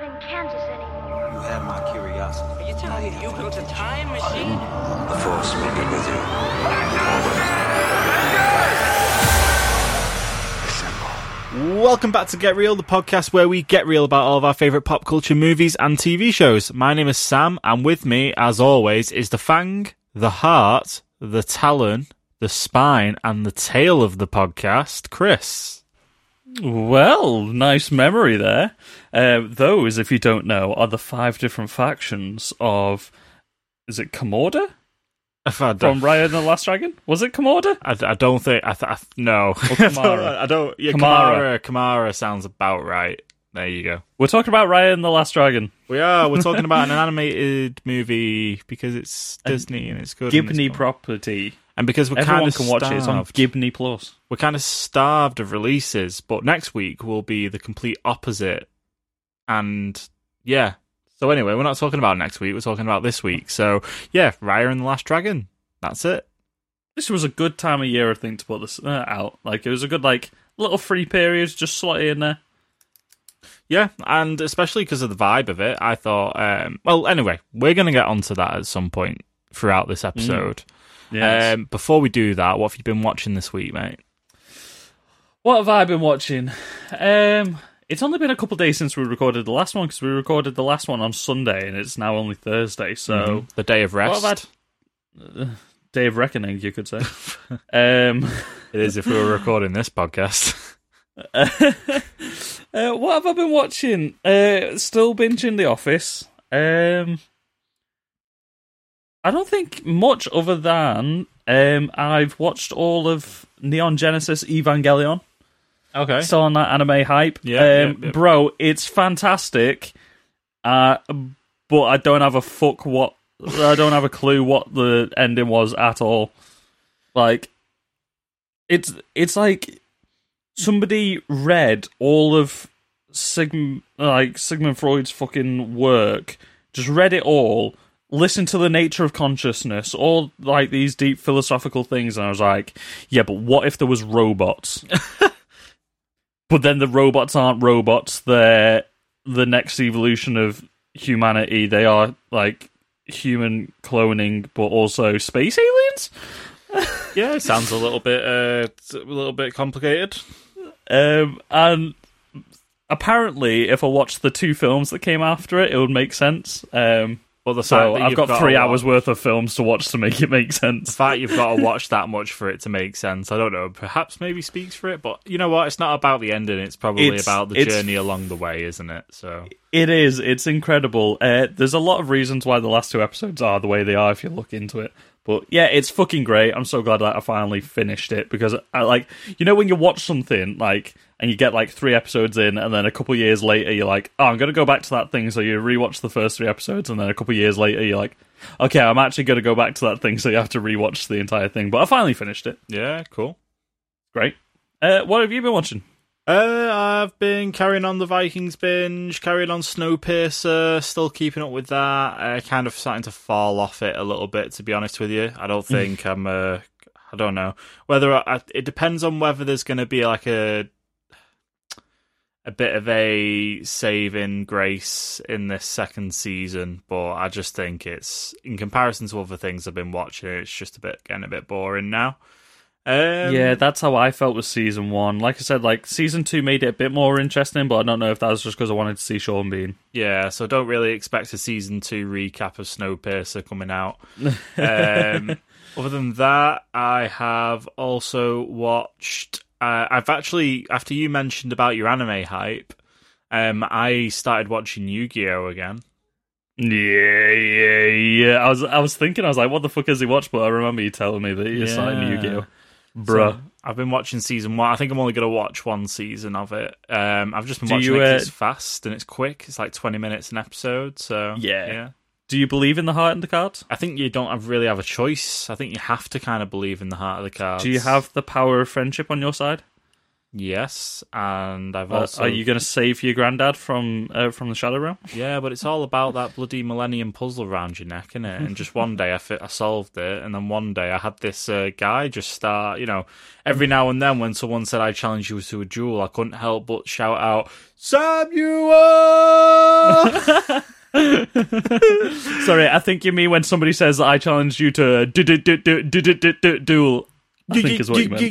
not in Kansas anymore. You have my curiosity. Are you telling me you built a time machine? The Force will be with you. Assemble. Welcome back to Get Real, the podcast where we get real about all of our favourite pop culture movies and TV shows. My name is Sam, and with me, as always, is the fang, the heart, the talon, the spine, and the tail of the podcast, Chris. Well, nice memory there. Uh, those, if you don't know, are the five different factions of. Is it I From Raya and the Last Dragon? Was it Kamorda? I, I don't think I, th- I no. Kamara. I don't. Yeah, Kamara. Kamara. Sounds about right. There you go. We're talking about Raya and the Last Dragon. We are. We're talking about an animated movie because it's Disney and it's good. and it's Disney fun. property. And because we're kind Everyone of can watch it. It's on starved. Disney Plus. we're kind of starved of releases, but next week will be the complete opposite. And yeah. So anyway, we're not talking about next week, we're talking about this week. So yeah, Raya and the Last Dragon. That's it. This was a good time of year, I think, to put this uh, out. Like, it was a good, like, little free period, just slot in there. Yeah, and especially because of the vibe of it, I thought. Um, well, anyway, we're going to get onto that at some point throughout this episode. Yes. Um, before we do that, what have you been watching this week, mate? What have I been watching? Um, it's only been a couple of days since we recorded the last one because we recorded the last one on Sunday and it's now only Thursday. So The Day of Rest. What day of reckoning, you could say. um, It is if we were recording this podcast. uh, what have I been watching? Uh, still binging The Office. Um, I don't think much other than um, I've watched all of Neon Genesis Evangelion. Okay. Still on that anime hype. Yeah, um, yeah, yeah. bro, it's fantastic. Uh, but I don't have a fuck what. I don't have a clue what the ending was at all. Like, it's it's like somebody read all of Sigm like Sigmund Freud's fucking work, just read it all, listened to the nature of consciousness, all like these deep philosophical things, and I was like, yeah, but what if there was robots? but then the robots aren't robots; they're the next evolution of humanity. They are like human cloning, but also space aliens. yeah, sounds a little bit uh, a little bit complicated. Um, and apparently, if I watched the two films that came after it, it would make sense. Um, But the so I've got, got three hours worth of films to watch to make it make sense. The fact you've got to watch that much for it to make sense, I don't know. Perhaps maybe speaks for it, but you know what? It's not about the ending. It's probably It's- about the journey along the way, isn't it? So It is. It's incredible. Uh, there's a lot of reasons why the last two episodes are the way they are if you look into it. But yeah, it's fucking great. I'm so glad that I finally finished it because I like you know when you watch something like and you get like three episodes in and then a couple years later you're like, oh, I'm gonna go back to that thing. So you rewatch the first three episodes and then a couple years later you're like, okay, I'm actually gonna go back to that thing. So you have to rewatch the entire thing. But I finally finished it. yeah, cool. Great. Uh, what have you been watching? Uh, I've been carrying on the Vikings binge, carrying on Snowpiercer, still keeping up with that. Uh, kind of starting to fall off it a little bit, to be honest with you. I don't think I'm. Uh, I don't know whether I, it depends on whether there's going to be like a a bit of a saving grace in this second season, but I just think it's in comparison to other things I've been watching, it's just a bit getting a bit boring now. Um, yeah, that's how I felt with season one. Like I said, like season two made it a bit more interesting, but I don't know if that was just because I wanted to see Sean Bean. Yeah, so don't really expect a season two recap of Snowpiercer coming out. Um, other than that, I have also watched. Uh, I've actually, after you mentioned about your anime hype, um, I started watching Yu Gi Oh again. Yeah, yeah, yeah. I was, I was thinking, I was like, what the fuck has he watched? But I remember you telling me that you're starting Yu-Gi-Oh, bruh. So I've been watching season one. I think I'm only going to watch one season of it. Um, I've just been Do watching you, it uh, it's fast and it's quick. It's like 20 minutes an episode. So Yeah. yeah. Do you believe in the heart and the cards? I think you don't have really have a choice. I think you have to kind of believe in the heart of the cards. Do you have the power of friendship on your side? Yes, and I've also. Are you going to save your granddad from uh, from the Shadow Realm? Yeah, but it's all about that bloody Millennium puzzle around your neck, isn't it? And just one day I fit, I solved it, and then one day I had this uh, guy just start. You know, every now and then when someone said I challenge you to a duel, I couldn't help but shout out Samuel. Sorry, I think you mean when somebody says I challenge you to duel. I think is what you meant.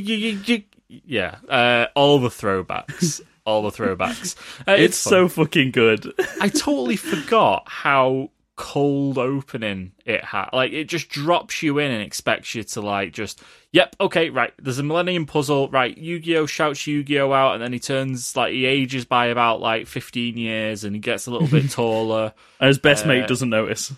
Yeah, uh, all the throwbacks. all the throwbacks. Uh, It's fun. so fucking good. I totally forgot how cold opening it had. Like it just drops you in and expects you to like just yep, okay, right. There's a Millennium Puzzle, right? Yu-Gi-Oh shouts Yu-Gi-Oh out, and then he turns like he ages by about like 15 years, and he gets a little bit taller. And his best Uh, mate doesn't notice.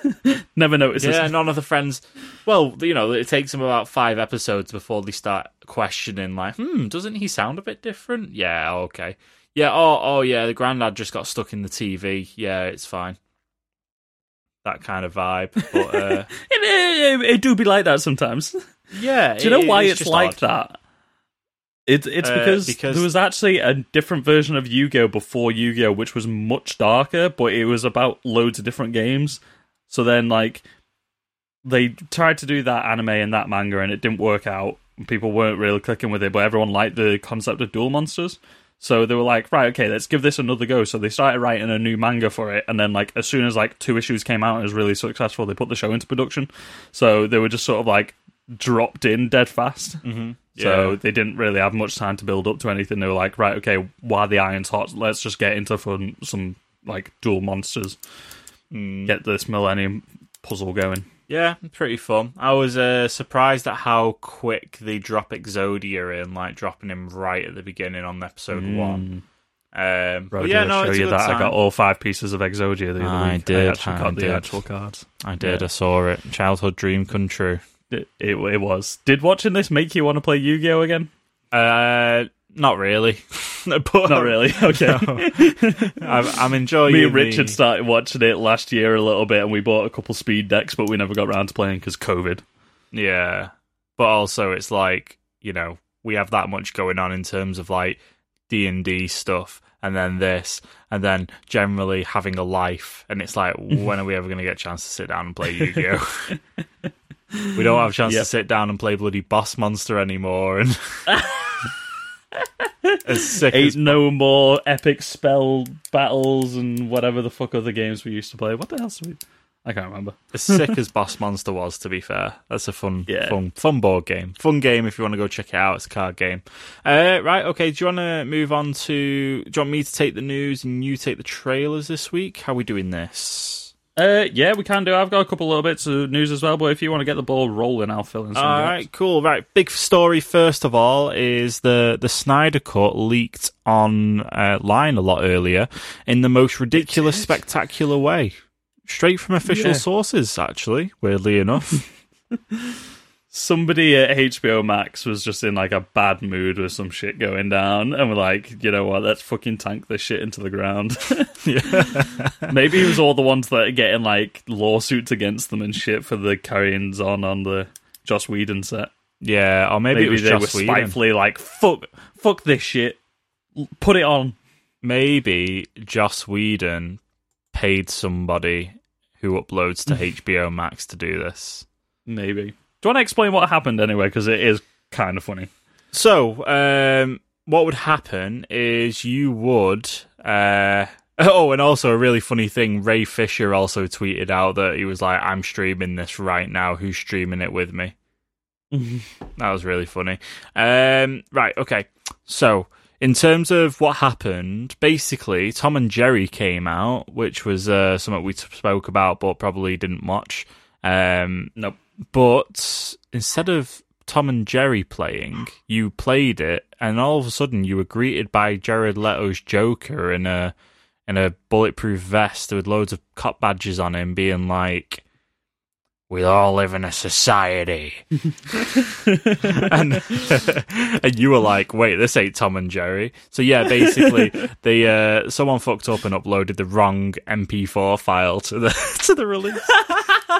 Never notices. Yeah, none of the friends. Well, you know, it takes them about five episodes before they start questioning, like, hmm, doesn't he sound a bit different? Yeah, okay. Yeah, oh, oh, yeah, the granddad just got stuck in the TV. Yeah, it's fine. That kind of vibe. But, uh, It, it, it do be like that sometimes. yeah. Do you know it- why it's it's, like odd. that? It's it's Uh, because, because- there was actually a different version of Yu-Gi-Oh before Yu-Gi-Oh, which was much darker, but it was about loads of different games. So then, like, they tried to do that anime and that manga, and it didn't work out. People weren't really clicking with it, but everyone liked the concept of Duel Monsters. So they were like, right, okay, let's give this another go. So they started writing a new manga for it, and then like as soon as like two issues came out and it was really successful, they put the show into production. So they were just sort of like dropped in dead fast. Mm-hmm. So they didn't really have much time to build up to anything. They were like, right, okay, while the iron's hot, let's just get into fun, some like Duel Monsters, Mm. get this Millennium puzzle going. Yeah, pretty fun. I was uh, surprised at how quick they drop Exodia in, like dropping him right at the beginning on episode one. Um, Bro, but did yeah, I no, show it's a you good that? I got all five pieces of Exodia the other I week. did, I actually I got the did. actual cards. I did. Yeah. I saw it. Childhood dream come true. It, it, it was. Did watching this make you want to play Yu-Gi-Oh again? Uh, not really. but Not really. Okay. I'm, I'm enjoying. Me and the- Richard started watching it last year a little bit, and we bought a couple speed decks, but we never got around to playing because COVID. Yeah, but also it's like you know we have that much going on in terms of like D and D stuff, and then this, and then generally having a life, and it's like when are we ever going to get a chance to sit down and play Yu Gi Oh? we don't have a chance Yep. to sit down and play bloody Boss Monster anymore, and as sick Ain't as no more epic spell battles and whatever the fuck other games we used to play. What the hell's we? I can't remember. as sick as Boss Monster was, to be fair. That's a fun, Yeah. fun, fun board game. Fun game if you want to go check it out. It's a card game. Uh, right, okay. Do you want to move on to? Do you want me to take the news and you take the trailers this week? How are we doing this? Uh, yeah, we can do. I've got a couple little bits of news as well, but if you want to get the ball rolling, I'll fill in some. All gaps. right, cool. Right, big story first of all is the the Snyder Cut leaked on uh, line a lot earlier in the most ridiculous, spectacular way, straight from official Yeah. sources. Actually, weirdly enough. Somebody at HBO Max was just in like a bad mood with some shit going down, and we're like, you know what? Let's fucking tank this shit into the ground. Maybe it was all the ones that are getting like lawsuits against them and shit for the carryings on on the Joss Whedon set. yeah, or maybe, Maybe, it was they Joss were Whedon. spitefully like, fuck, fuck this shit, put it on. maybe Joss Whedon paid somebody who uploads to HBO Max to do this. Maybe. Do you want to explain what happened anyway? Because it is kind of funny. So, um, what would happen is you would. Uh, oh, and also a really funny thing Ray Fisher also tweeted out that he was like, I'm streaming this right now. Who's streaming it with me? That was really funny. Um, right, okay. So, in terms of what happened, basically, Tom and Jerry came out, which was uh, something we spoke about, but probably didn't watch. Um, Nope. But instead of Tom and Jerry playing, you played it, and all of a sudden you were greeted by Jared Leto's Joker in a in a bulletproof vest with loads of cop badges on him, being like, "We all live in a society," and and you were like, "Wait, this ain't Tom and Jerry." So yeah, basically, they uh, someone fucked up and uploaded the wrong MP4 file to the to the release.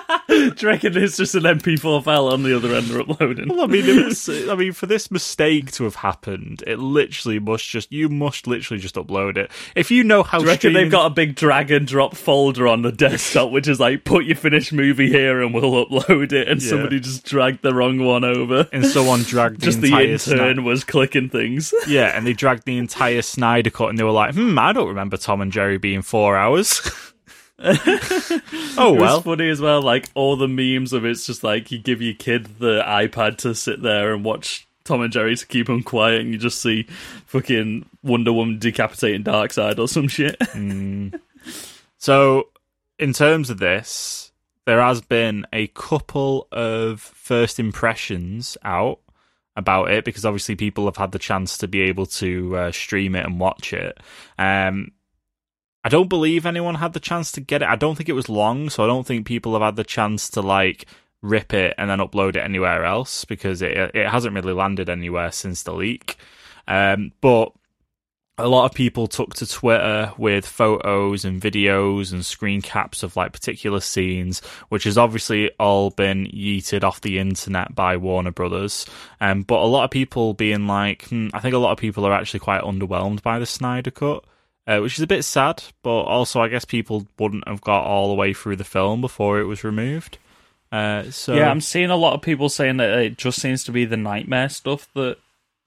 Do you reckon it's just an MP4 file on the other end they're uploading? Well, I mean, it was, I mean, for this mistake to have happened, it literally must just you must literally just upload it. If you know how Do you reckon streaming- they've got a big drag and drop folder on the desktop, which is like, put your finished movie here and we'll upload it, and Yeah. somebody just dragged the wrong one over. and someone dragged the just the intern was clicking things. yeah, and they dragged the entire Snyder cut, and they were like, "Hmm, I don't remember Tom and Jerry being four hours." oh well, funny as well, like all the memes of it's just like you give your kid the iPad to sit there and watch Tom and Jerry to keep them quiet, and you just see fucking Wonder Woman decapitating Darkseid or some shit. So, in terms of this, there has been a couple of first impressions out about it because obviously people have had the chance to be able to uh, stream it and watch it. Um, I don't believe anyone had the chance to get it. I don't think it was long, so I don't think people have had the chance to like rip it and then upload it anywhere else because it it hasn't really landed anywhere since the leak. Um, but a lot of people took to Twitter with photos and videos and screen caps of like particular scenes, which has obviously all been yeeted off the internet by Warner Brothers. Um, but a lot of people being like, hmm, I think a lot of people are actually quite underwhelmed by the Snyder Cut. Uh, which is a bit sad, but also I guess people wouldn't have got all the way through the film before it was removed. Uh, so yeah, I'm seeing a lot of people saying that it just seems to be the nightmare stuff that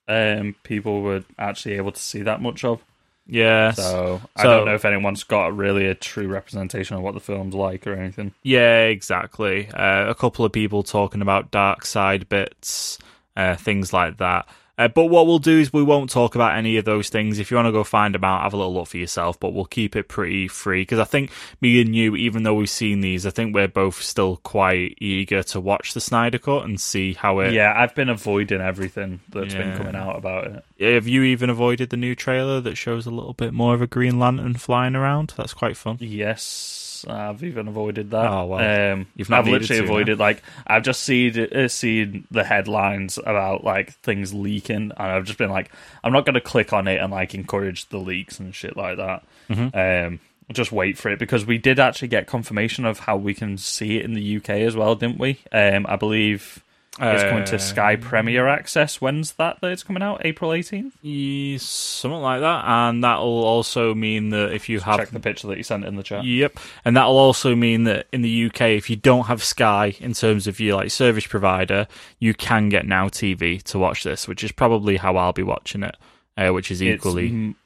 um, people were actually able to see that much of. yeah, So, I So- don't know if anyone's got really a true representation of what the film's like or anything. Yeah, exactly. Uh, a couple of people talking about Darkseid bits, uh, things like that. Uh, but what we'll do is we won't talk about any of those things. If you want to go find them out, have a little look for yourself. But we'll keep it pretty free because I think me and you, even though we've seen these, I think we're both still quite eager to watch the Snyder Cut and see how it. Yeah, I've been avoiding everything that's been coming out about it. Have you even avoided the new trailer that shows a little bit more of a Green Lantern flying around? That's quite fun. Yes, I've even avoided that. Oh, well, um, you've not I've literally to, avoided like I've just seen uh, seen the headlines about like things leaking, and I've just been like, I'm not going to click on it and like encourage the leaks and shit like that. Mm-hmm. Um, just wait for it because we did actually get confirmation of how we can see it in the UK as well, didn't we? Um, I believe it's going to Sky Premier Access. When's that? That it's coming out? April 18th. Yeah, something like that, and that'll also mean that if you have Check the picture that you sent in the chat. Yep, and that'll also mean that in the UK, if you don't have Sky in terms of your like service provider, you can get Now TV to watch this, which is probably how I'll be watching it, uh, which is equally. It's,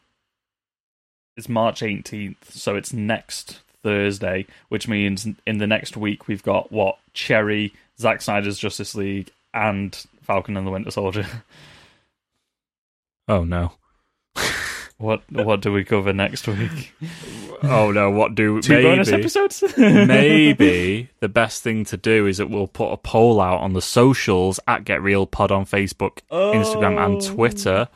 it's March 18th, so it's next Thursday, which means in the next week we've got what Cherry, Zack Snyder's Justice League, and Falcon and the Winter Soldier. oh no! what what do we cover next week? Oh no! What do Two bonus maybe episodes. maybe the best thing to do is that we'll put a poll out on the socials at Get Real Pod on Facebook, Instagram, and Oh. Twitter.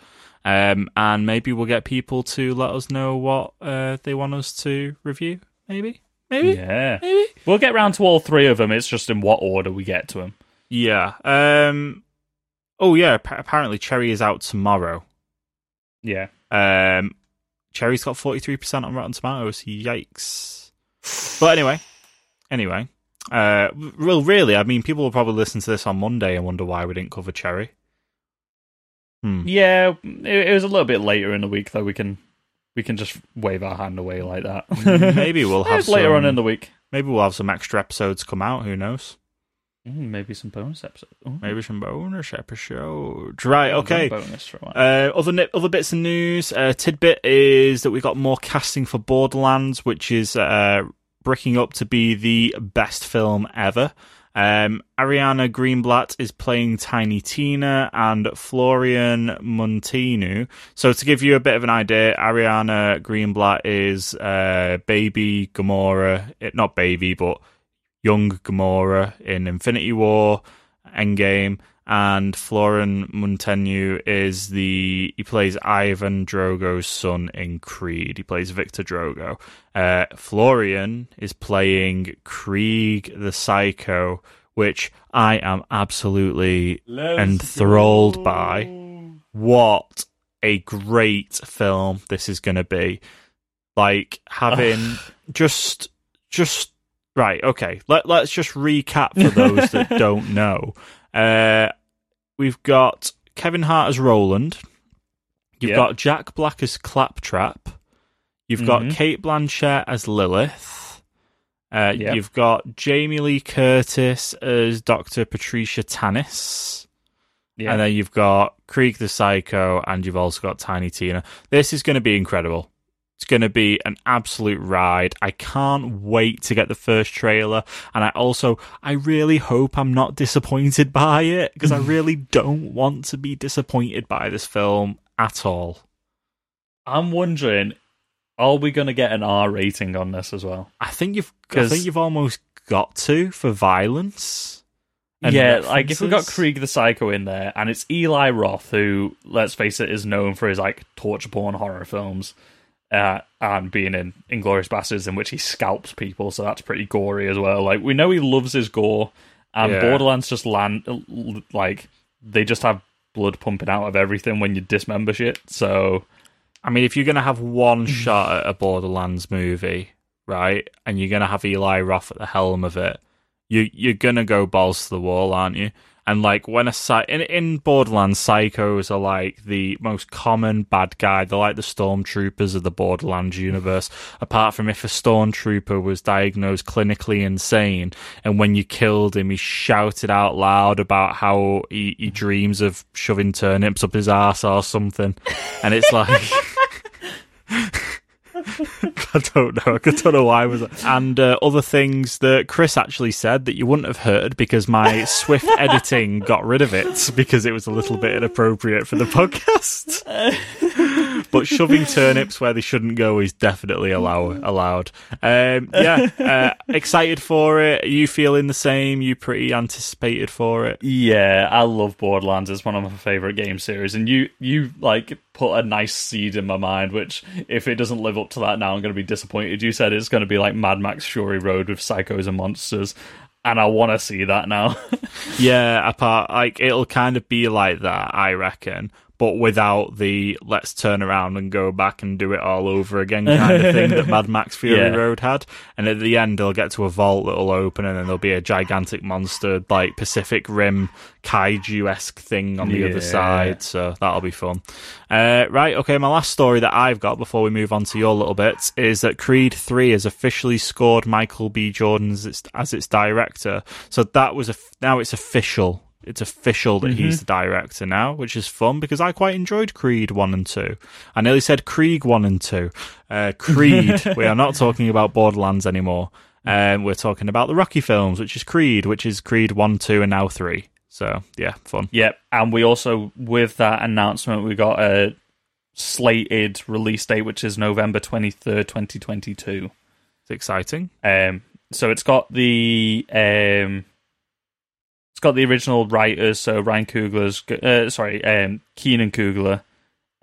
Um, and maybe we'll get people to let us know what uh, they want us to review. Maybe, maybe, yeah, maybe. we'll get round to all three of them. It's just in what order we get to them. Yeah. Um. Oh yeah. ap- Apparently, Cherry is out tomorrow. Yeah, Um. Cherry's got forty three percent on Rotten Tomatoes. Yikes. But anyway, anyway. Uh. Well, really, I mean, people will probably listen to this on Monday and wonder why we didn't cover Cherry. Hmm. yeah. It, it was a little bit later in the week, though. We can we can just wave our hand away like that. Maybe we'll have It's later some, on in the week. Maybe we'll have some extra episodes come out. Who knows? Mm, maybe some bonus episode. Ooh. Maybe some bonus episodes. Right. Okay. bonus for a while. Uh, other ni- other bits of news. Uh, tidbit is that we got more casting for Borderlands, which is uh, bricking up to be the best film ever. Um, Ariana Greenblatt is playing Tiny Tina and Florian Munteanu. So to give you a bit of an idea, Ariana Greenblatt is uh, baby Gamora, eh, not baby, but young Gamora in Infinity War, Endgame, and Florian Munteanu is the he plays Ivan Drago's son in Creed. He plays Victor Drago. Uh, Florian is playing Krieg the Psycho, which I am absolutely enthralled by. What a great film this is going to be! Like having just just Right, okay. Let, let's just recap for those that don't know. Uh, we've got Kevin Hart as Roland. You've Yeah. got Jack Black as Claptrap. You've got Mhm. Cate Blanchett as Lilith. Uh, Yeah. You've got Jamie Lee Curtis as Dr. Patricia Tannis. Yeah. And then you've got Krieg the Psycho, and you've also got Tiny Tina. This is going to be incredible. It's going to be an absolute ride. I can't wait to get the first trailer. And I also, I really hope I'm not disappointed by it because I really don't want to be disappointed by this film at all. I'm wondering, are we going to get an R rating on this as well? I think you've, I think you've almost got to for violence. yeah, like if we got. Krieg the Psycho in there, and it's Eli Roth, who, let's face it, is known for his like torture porn horror films, uh, and being in Inglourious Basterds, in which he scalps people, so that's pretty gory as well. Like we know he loves his gore, and Yeah. Borderlands just land like they just have blood pumping out of everything when you dismember shit. So I mean, if you're going to have one Mm. shot at a Borderlands movie, right, and you're going to have Eli Roth at the helm of it, you you're going to go balls to the wall, aren't you? And like when a psy- in in Borderlands, psychos are like the most common bad guy. They're like the stormtroopers of the Borderlands universe. Apart from if a stormtrooper was diagnosed clinically insane, and when you killed him, he shouted out loud about how he, he dreams of shoving turnips up his ass or something, and it's like. I don't know. I don't know why I was. And uh, other things that Chris actually said that you wouldn't have heard because my swift editing got rid of it because it was a little bit inappropriate for the podcast. but shoving turnips where they shouldn't go is definitely allow- allowed. Um, yeah, uh, excited for it. Are you feeling the same? You pretty anticipated for it? Yeah, I love Borderlands. It's one of my favorite game series, and you you like put a nice seed in my mind. Which, if it doesn't live up to that now, I'm going to be disappointed. You said it's going to be like Mad Max Fury Road with psychos and monsters, and I want to see that now. Yeah, apart like it'll kind of be like that, I reckon, but without the let's turn around and go back and do it all over again kind of thing that Mad Max Fury Yeah. Road had. And at the end, they'll get to a vault that'll open, and then there'll be a gigantic monster like Pacific Rim kaiju esque thing on the Yeah. other side. So that'll be fun. Uh, right, okay. My last story that I've got before we move on to your little bits is that Creed Three has officially scored Michael B. Jordan as its, as its director. So that was a now it's official. It's official that he's the director now, which is fun because I quite enjoyed Creed 1 and 2. I nearly said Krieg 1 and 2. Uh, Creed, we are not talking about Borderlands anymore. Um, we're talking about the Rocky films, which is Creed, which is Creed 1, 2, and now 3. So, yeah, fun. Yep, and we also with that announcement we got a slated release date, which is November twenty third, twenty twenty two. It's exciting. Um, so it's got the um, got the original writers. So Ryan Coogler's uh, sorry, um, Keenan Coogler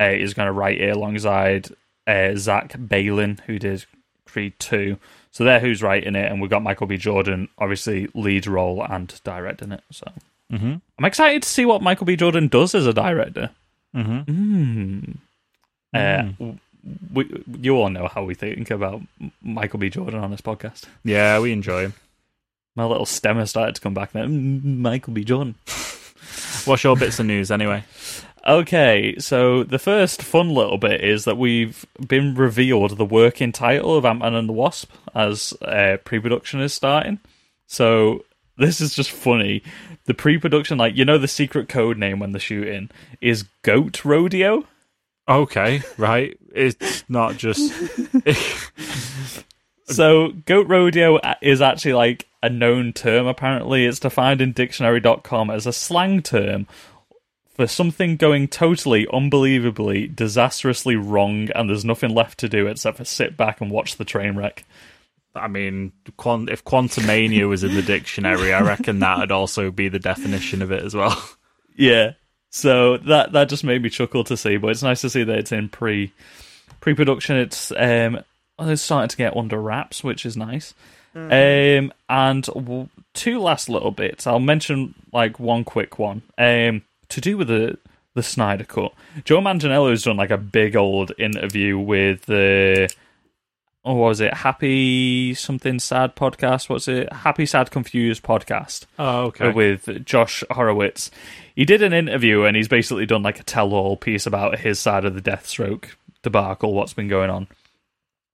uh, is going to write it alongside uh, Zach Baylin, who did Creed two. So they're who's writing it, and we've got Michael B. Jordan, obviously lead role and directing it. So hmm I'm excited to see what Michael B. Jordan does as a director. hmm Mm. Uh, we, you all know how we think about Michael B. Jordan on this podcast. Yeah, we enjoy him. My little stemmer started to come back there. Mm, Michael B. Jordan. What's your bits of news anyway? Okay, so the first fun little bit is that we've been revealed the working title of Ant Man and the Wasp as uh, pre production is starting. So this is just funny. The pre production, like, you know, the secret code name when they're shooting is Goat Rodeo. Okay, right. It's not just. So, goat rodeo is actually like a known term, apparently. It's defined in dictionary.com as a slang term for something going totally, unbelievably, disastrously wrong, and there's nothing left to do except for sit back and watch the train wreck. I mean, if Quantumania was in the dictionary, I reckon that would also be the definition of it as well. Yeah. So that that just made me chuckle to see, but it's nice to see that it's in pre pre production. It's um oh, it's starting to get under wraps, which is nice. Um and w- two last little bits. I'll mention like one quick one. Um to do with the the Snyder cut. Joe Manganiello has done like a big old interview with the oh, what was it? Happy something sad podcast. What's it? Happy sad confused podcast Oh, okay. with Josh Horowitz. He did an interview and he's basically done like a tell-all piece about his side of the Deathstroke debacle, what's been going on.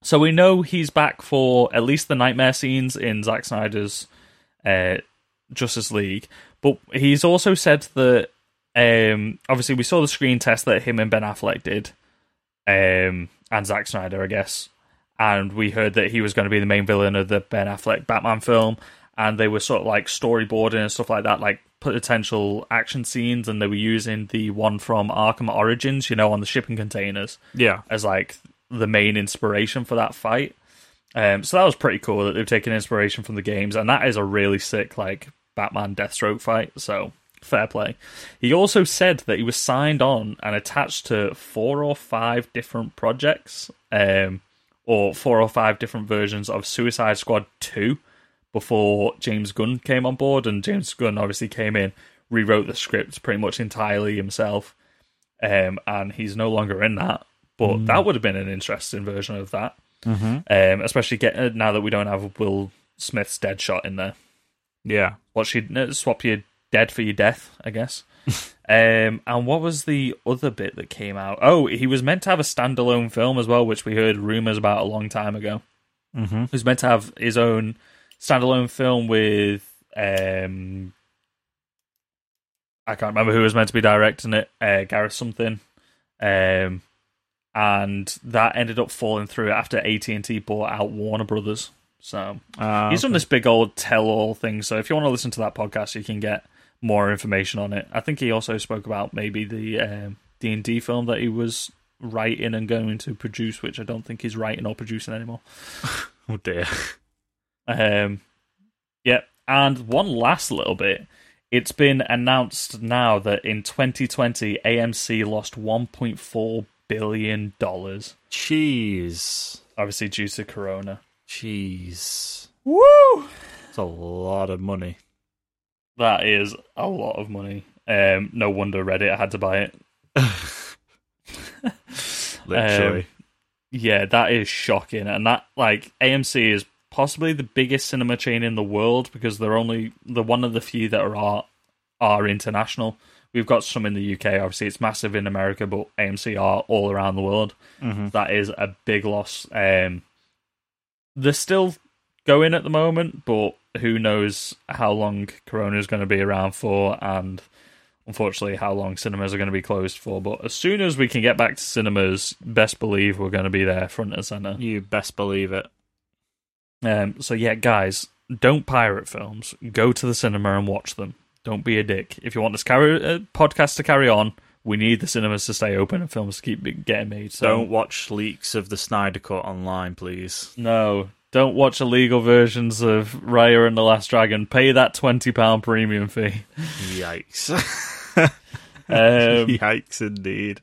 So we know he's back for at least the nightmare scenes in Zack Snyder's uh, Justice League, but he's also said that um, obviously we saw the screen test that him and Ben Affleck did, um, and Zack Snyder, I guess, and we heard that he was going to be the main villain of the Ben Affleck Batman film, and they were sort of like storyboarding and stuff like that, like potential action scenes, and they were using the one from Arkham Origins, you know, on the shipping containers yeah. as like the main inspiration for that fight. Um, so that was pretty cool that they've taken inspiration from the games, and that is a really sick like Batman Deathstroke fight. So fair play. He also said that he was signed on and attached to four or five different projects, um, or four or five different versions of Suicide Squad Two before James Gunn came on board, and James Gunn obviously came in, rewrote the script pretty much entirely himself, um, and he's no longer in that. But that would have been an interesting version of that, Mm-hmm. um, especially get, uh, now that we don't have Will Smith's Deadshot in there. Yeah. What she uh, swap your dead for your death, I guess. um, and what was the other bit that came out? Oh, he was meant to have a standalone film as well, which we heard rumors about a long time ago. Mm-hmm. He was meant to have his own standalone film with um, I can't remember who was meant to be directing it, uh, Gareth something, um, and that ended up falling through after AT and T bought out Warner Brothers. So Uh, he's done this big old tell-all thing. So if you want to listen to that podcast, you can get more information on it. I think he also spoke about maybe the um, D and D film that he was writing and going to produce, which I don't think he's writing or producing anymore. oh dear. Um, yep. And one last little bit. It's been announced now that in 2020, AMC lost 1.4 billion dollars, Cheese. obviously due to Corona. Cheese. Woo! It's a lot of money. That is a lot of money. Um, no wonder Reddit I had to buy it. Literally. Um, Yeah, that is shocking, and that like AMC is possibly the biggest cinema chain in the world because they're only the one of the few that are are international. We've got some in the UK, obviously it's massive in America, but AMC are all around the world. Mhm. That is a big loss. Um, they're still going at the moment, but who knows how long Corona is going to be around for, and unfortunately how long cinemas are going to be closed for. But as soon as we can get back to cinemas, best believe we're going to be there front and center. You best believe it. Um, so yeah, guys, don't pirate films. Go to the cinema and watch them. Don't be a dick. If you want this carry, uh, podcast to carry on, we need the cinemas to stay open and films to keep getting made. So Don't watch leaks of the Snyder Cut online, please. no, don't watch illegal versions of Raya and the Last Dragon. Pay that twenty pound premium fee. Yikes. Um, Yikes indeed.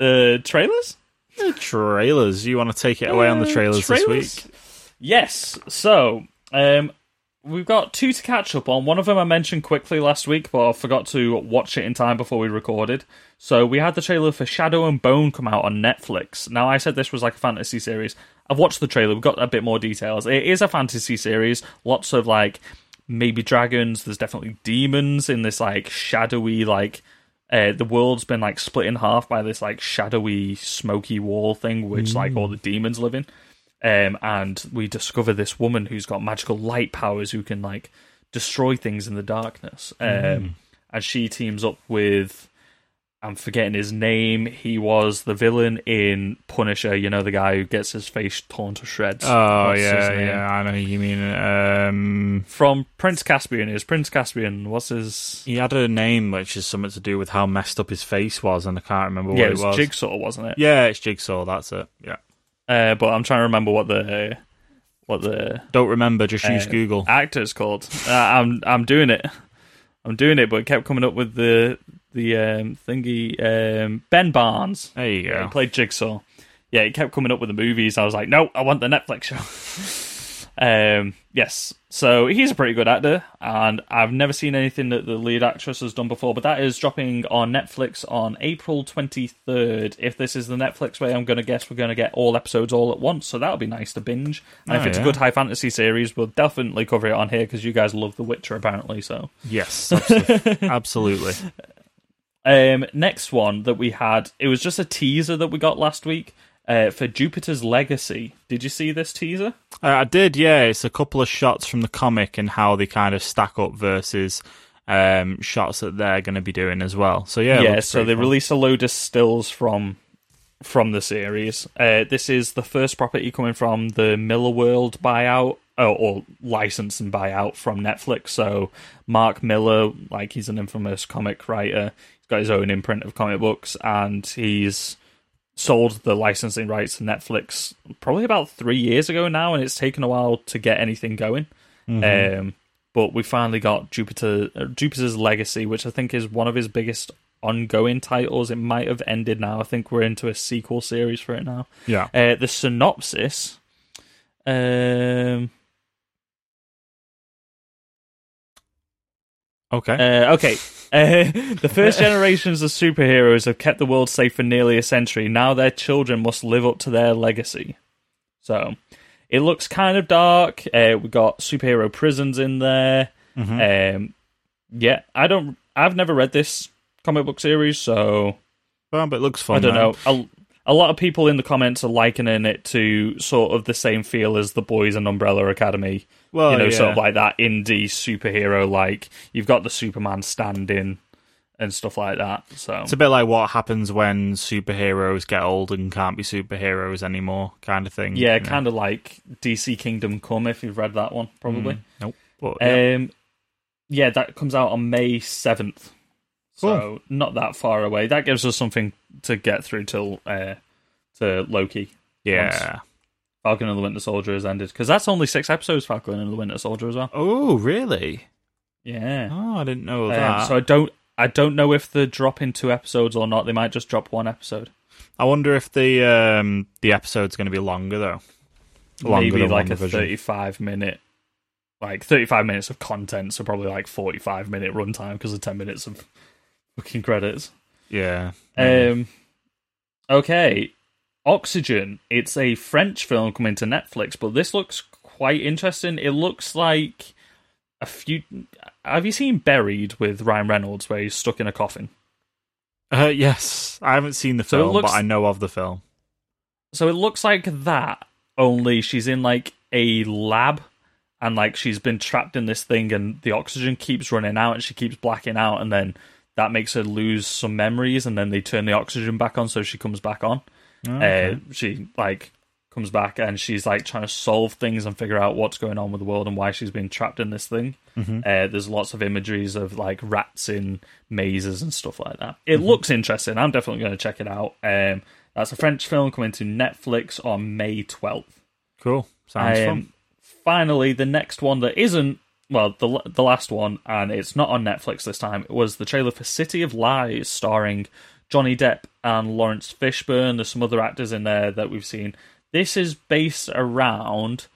uh, trailers. The trailers. You want to take it away on the Uh, trailers, trailers? this week? Yes. So, um, we've got two to catch up on. One of them I mentioned quickly last week, but I forgot to watch it in time before we recorded. So we had the trailer for Shadow and Bone come out on Netflix. Now I said this was like a fantasy series. I've watched the trailer. We've got a bit more details. It is a fantasy series. Lots of like maybe dragons. There's definitely demons in this like shadowy like. Uh, the world's been like split in half by this like shadowy, smoky wall thing, which like all the demons live in um, and we discover this woman who's got magical light powers who can like destroy things in the darkness. Um, And she teams up with I'm forgetting his name. He was the villain in Punisher. You know the guy who gets his face torn to shreds. Oh What's yeah, yeah. I know you mean. Um, From Prince Caspian is Prince Caspian. What's his? he had a name which is something to do with how messed up his face was, and I can't remember what yeah, it was. Jigsaw, wasn't it? Yeah, it's Jigsaw. That's it. Yeah. Uh, but I'm trying to remember what the what the Don't remember. Just use Uh, Google. actor's called. Uh, I'm I'm doing it. I'm doing it, but it kept coming up with the the um, thingy um, Ben Barnes. There you go. He played Jigsaw. Yeah, he go. Um, yes, so he's a pretty good actor, and I've never seen anything that the lead actress has done before. But that is dropping on Netflix on April twenty third. If this is the Netflix way, I'm going to guess we're going to get all episodes all at once, so that'll be nice to binge. And if Oh, it's a good high fantasy series, we'll definitely cover it on here because you guys love The Witcher apparently. So, Yes, absolutely. absolutely. um, next one that we had, it was just a teaser that we got last week. Uh, for Jupiter's Legacy. Did you see this teaser? Uh, I did, yeah. It's a couple of shots from the comic and how they kind of stack up versus um, shots that they're going to be doing as well. So yeah, yeah, so they fun. released a load of stills from from the series. Uh, this is the first property coming from the Millarworld buyout oh, or license and buyout from Netflix. So Mark Millar, like he's an infamous comic writer, he's got his own imprint of comic books, and he's sold the licensing rights to Netflix probably about three years ago now, and it's taken a while to get anything going. Um, but we finally got Jupiter uh, Jupiter's Legacy, which I think is one of his biggest ongoing titles. It might have ended now. I think we're into a sequel series for it now. Yeah. Uh, the synopsis. Um. Okay. Uh, okay. Uh, the first generations of superheroes have kept the world safe for nearly a century. Now their children must live up to their legacy. So, it looks kind of dark. Uh, we got superhero prisons in there. Um, yeah, I don't. I've never read this comic book series, so well, but it looks fun. I don't know. A, a lot of people in the comments are likening it to sort of the same feel as the Boys and Umbrella Academy. Well, you know, sort of like that indie superhero. Like you've got the Superman stand-in and stuff like that. So It's a bit like what happens when superheroes get old and can't be superheroes anymore, kind of thing. yeah, you know. kind of like DC Kingdom Come. If you've read that one, probably. Nope. But, yeah. Um, yeah, that comes out on May seventh, so not that far away. That gives us something to get through till uh, to Loki. yeah. Falcon and the Winter Soldier has ended because that's only six episodes. Falcon and the Winter Soldier as well. Oh, really? Yeah. Oh, I didn't know Um, that. so I don't, I don't know if they're dropping two episodes or not. They might just drop one episode. I wonder if the um the episode's going to be longer though. Longer Maybe than like a thirty-five minute, like thirty-five minutes of content. So probably like forty-five minute runtime because of ten minutes of fucking credits. Yeah. Um, okay, Oxygen. It's a French film coming to Netflix, but this looks quite interesting. It looks like a few. Have you seen Buried with Ryan Reynolds, where he's stuck in a coffin? Uh, yes, I haven't seen the So film, looks- but I know of the film. So it looks like that, only she's in like a lab and like she's been trapped in this thing and the oxygen keeps running out and she keeps blacking out and then that makes her lose some memories and then they turn the oxygen back on so she comes back on. Uh, she like comes back and she's like trying to solve things and figure out what's going on with the world and why she's been trapped in this thing. Uh, there's lots of imageries of like rats in mazes and stuff like that. It looks interesting. I'm definitely going to check it out. Um, that's a French film coming to Netflix on May 12th. Cool. Sounds Um, fun. Finally, the next one that isn't well, the the last one, and it's not on Netflix this time. It was the trailer for City of Lies, starring Johnny Depp and Laurence Fishburne. There's some other actors in there that we've seen. This is based around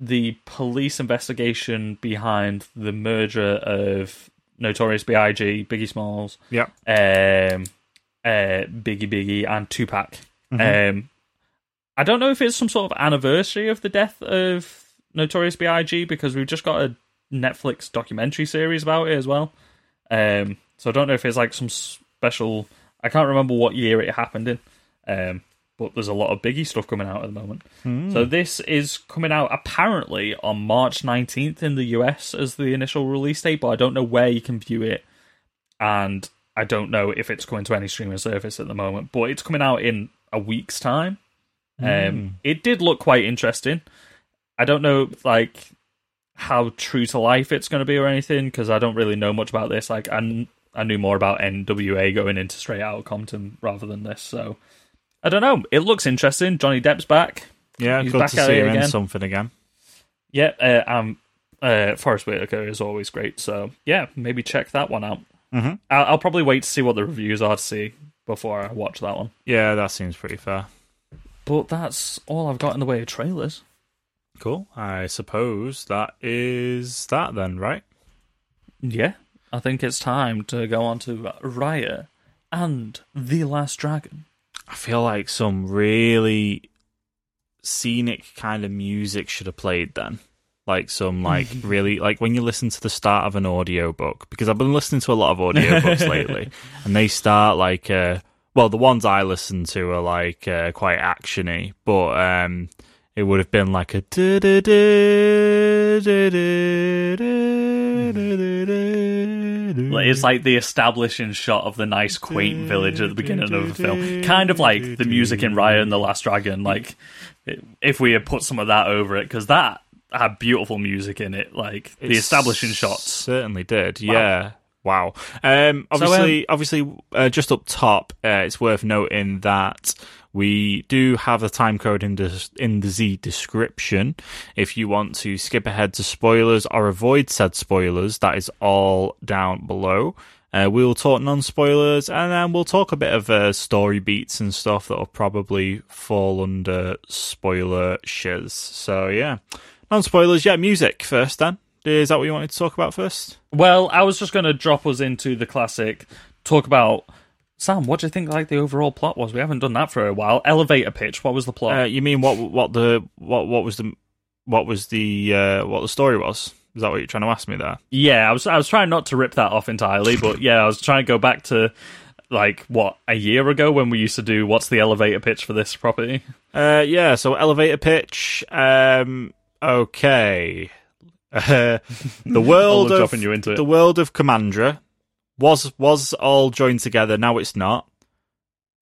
the police investigation behind the murder of Notorious B.I.G., Biggie Smalls, Yep. um, uh, Biggie Biggie, and Tupac. Um, I don't know if it's some sort of anniversary of the death of Notorious B.I.G. because we've just got a Netflix documentary series about it as well. Um, so I don't know if it's like some special. I can't remember what year it happened in. Um, but there's a lot of Biggie stuff coming out at the moment. So this is coming out apparently on March 19th in the US as the initial release date, but I don't know where you can view it, and I don't know if it's coming to any streaming service at the moment. But it's coming out in a week's time. Um, it did look quite interesting. I don't know like how true to life it's going to be or anything because I don't really know much about this. Like I, I knew more about NWA going into Straight Outta Compton rather than this, so I don't know. It looks interesting. Johnny Depp's back. Yeah, He's good back to see him in something again. Yeah, uh, um, uh, Forest Whitaker is always great. So yeah, maybe check that one out. Mhm. I'll, I'll probably wait to see what the reviews are to see before I watch that one. Yeah, that seems pretty fair. But that's all I've got in the way of trailers. Cool. I suppose that is that then, right? Yeah, I think it's time to go on to Raya and The Last Dragon. I feel like some really scenic kind of music should have played then. Like some like really like when you listen to the start of an audiobook because I've been listening to a lot of audiobooks lately and they start like uh well the ones I listen to are like uh, quite actiony but um it would have been like a It's like the establishing shot of the nice quaint village at the beginning of the film. Kind of like the music in Raya and the Last Dragon. Like, if we had put some of that over it, because that had beautiful music in it. Like, the establishing shots. certainly did. Yeah. Wow. Um, obviously, obviously, uh, just up top, uh, it's worth noting that we do have a time code in the in the Z description. If you want to skip ahead to spoilers or avoid said spoilers, that is all down below. Uh, we'll talk non-spoilers, and then we'll talk a bit of uh, story beats and stuff that will probably fall under spoiler shiz. So yeah, non-spoilers. Yeah, music first. Then is that what you wanted to talk about first? Well, I was just going to drop us into the classic, talk about. Sam, what do you think like the overall plot was? We haven't done that for a while. Elevator pitch. What was the plot? Uh, you mean what? What the? What? What was the? What was the? Uh, what the story was? Is that what you're trying to ask me there? Yeah, I was I was trying not to rip that off entirely, but yeah, I was trying to go back to like what a year ago when we used to do what's the elevator pitch for this property. Uh, yeah. So elevator pitch. Um. Okay. Uh, the world of dropping you into it. the world of Kumandra was was all joined together. Now it's not.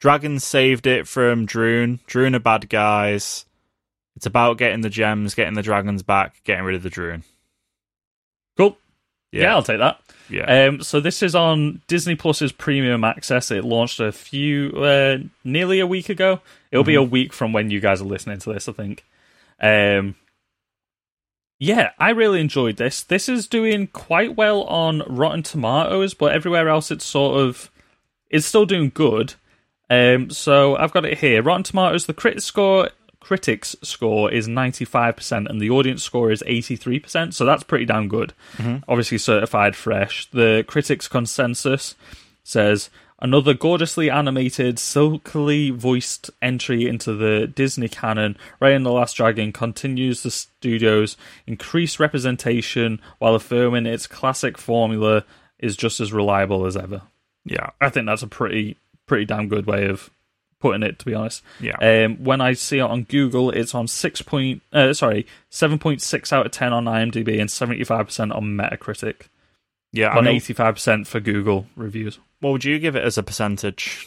Dragon saved it from Druun. Druun are bad guys. It's about getting the gems, getting the dragons back, getting rid of the Druun. Cool. Yeah, I'll take that. yeah. Um, so this is on Disney Plus's Premium Access. It launched a few, uh, nearly a week ago. It'll be a week from when you guys are listening to this, I think. Um, yeah, I really enjoyed this. This is doing quite well on Rotten Tomatoes, but everywhere else it's sort of it's still doing good. Um, so I've got it here. Rotten Tomatoes, the critic score critics score is 95% and the audience score is 83%, so that's pretty damn good. Obviously certified fresh. The critics consensus says another gorgeously animated, silkily voiced entry into the Disney canon. Raya and the Last Dragon continues the studio's increased representation while affirming its classic formula is just as reliable as ever. yeah. I think that's a pretty pretty damn good way of putting it. To be honest, Yeah. Um, when I see it on Google, it's on six point uh, sorry seven point six out of ten on IMDb and seventy five percent on Metacritic, Yeah. On eighty five percent for Google reviews. what would you give it as a percentage?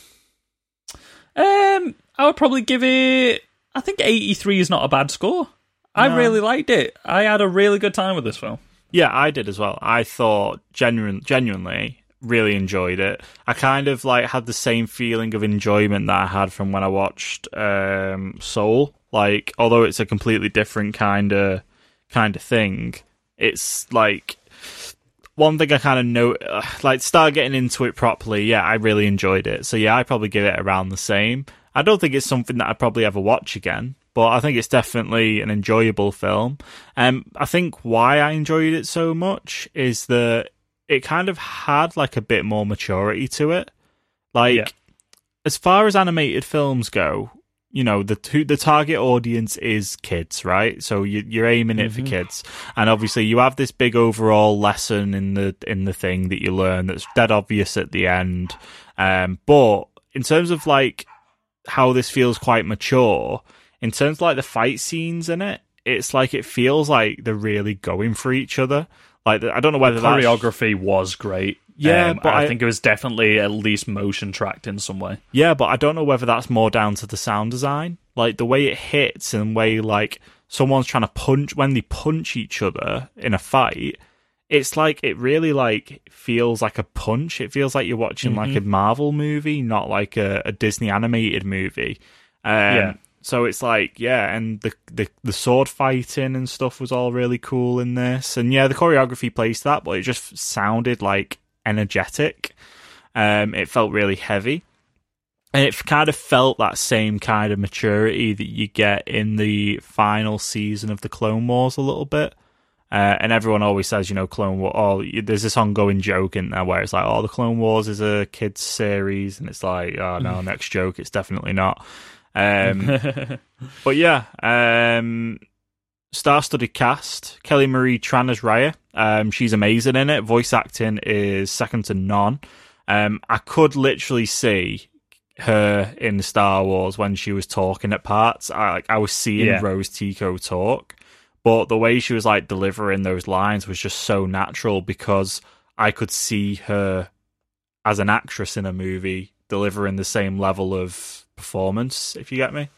Um, I would probably give it. I think eighty three is not a bad score. I really liked it. I had a really good time with this film. Yeah, I did as well. I thought genuine, genuinely really enjoyed it. I kind of like had the same feeling of enjoyment that I had from when I watched um, Soul. Like, although it's a completely different kind of kind of thing, it's like one thing I kind of know, uh, like, start getting into it properly. Yeah, I really enjoyed it. So yeah, I probably give it around the same. I don't think it's something that I'd probably ever watch again, but I think it's definitely an enjoyable film. Um, I think why I enjoyed it so much is that it kind of had like a bit more maturity to it. Like, Yeah. as far as animated films go, you know the t- the target audience is kids, right? So you, you're aiming it for kids, and obviously you have this big overall lesson in the in the thing that you learn that's dead obvious at the end. Um, but in terms of like how this feels quite mature, in terms of like the fight scenes in it, it's like it feels like they're really going for each other. Like I don't know whether that's Choreography was great. Yeah, Um, but I, I- think it was definitely at least motion tracked in some way. Yeah, but I don't know whether that's more down to the sound design, like the way it hits and the way like someone's trying to punch when they punch each other in a fight. It's like it really like feels like a punch. It feels like you're watching like a Marvel movie, not like a, a Disney animated movie. Um, Yeah. So it's like yeah, and the, the the sword fighting and stuff was all really cool in this, and yeah, the choreography plays that, but it just sounded like energetic. Um, it felt really heavy. and it kind of felt that same kind of maturity that you get in the final season of the Clone Wars a little bit. Uh, and everyone always says, you know, Clone War. Oh, there's this ongoing joke in there where it's like, oh, the Clone Wars is a kids series, and it's like, oh no, next joke, it's definitely not. Um, but yeah, um, star-studded cast. Kelly Marie Tran as Raya. Um, she's amazing in it. Voice acting is second to none. Um, I could literally see her in Star Wars when she was talking at parts. I like I was seeing Yeah. Rose Tico talk, but the way she was like delivering those lines was just so natural because I could see her as an actress in a movie delivering the same level of performance. If you get me.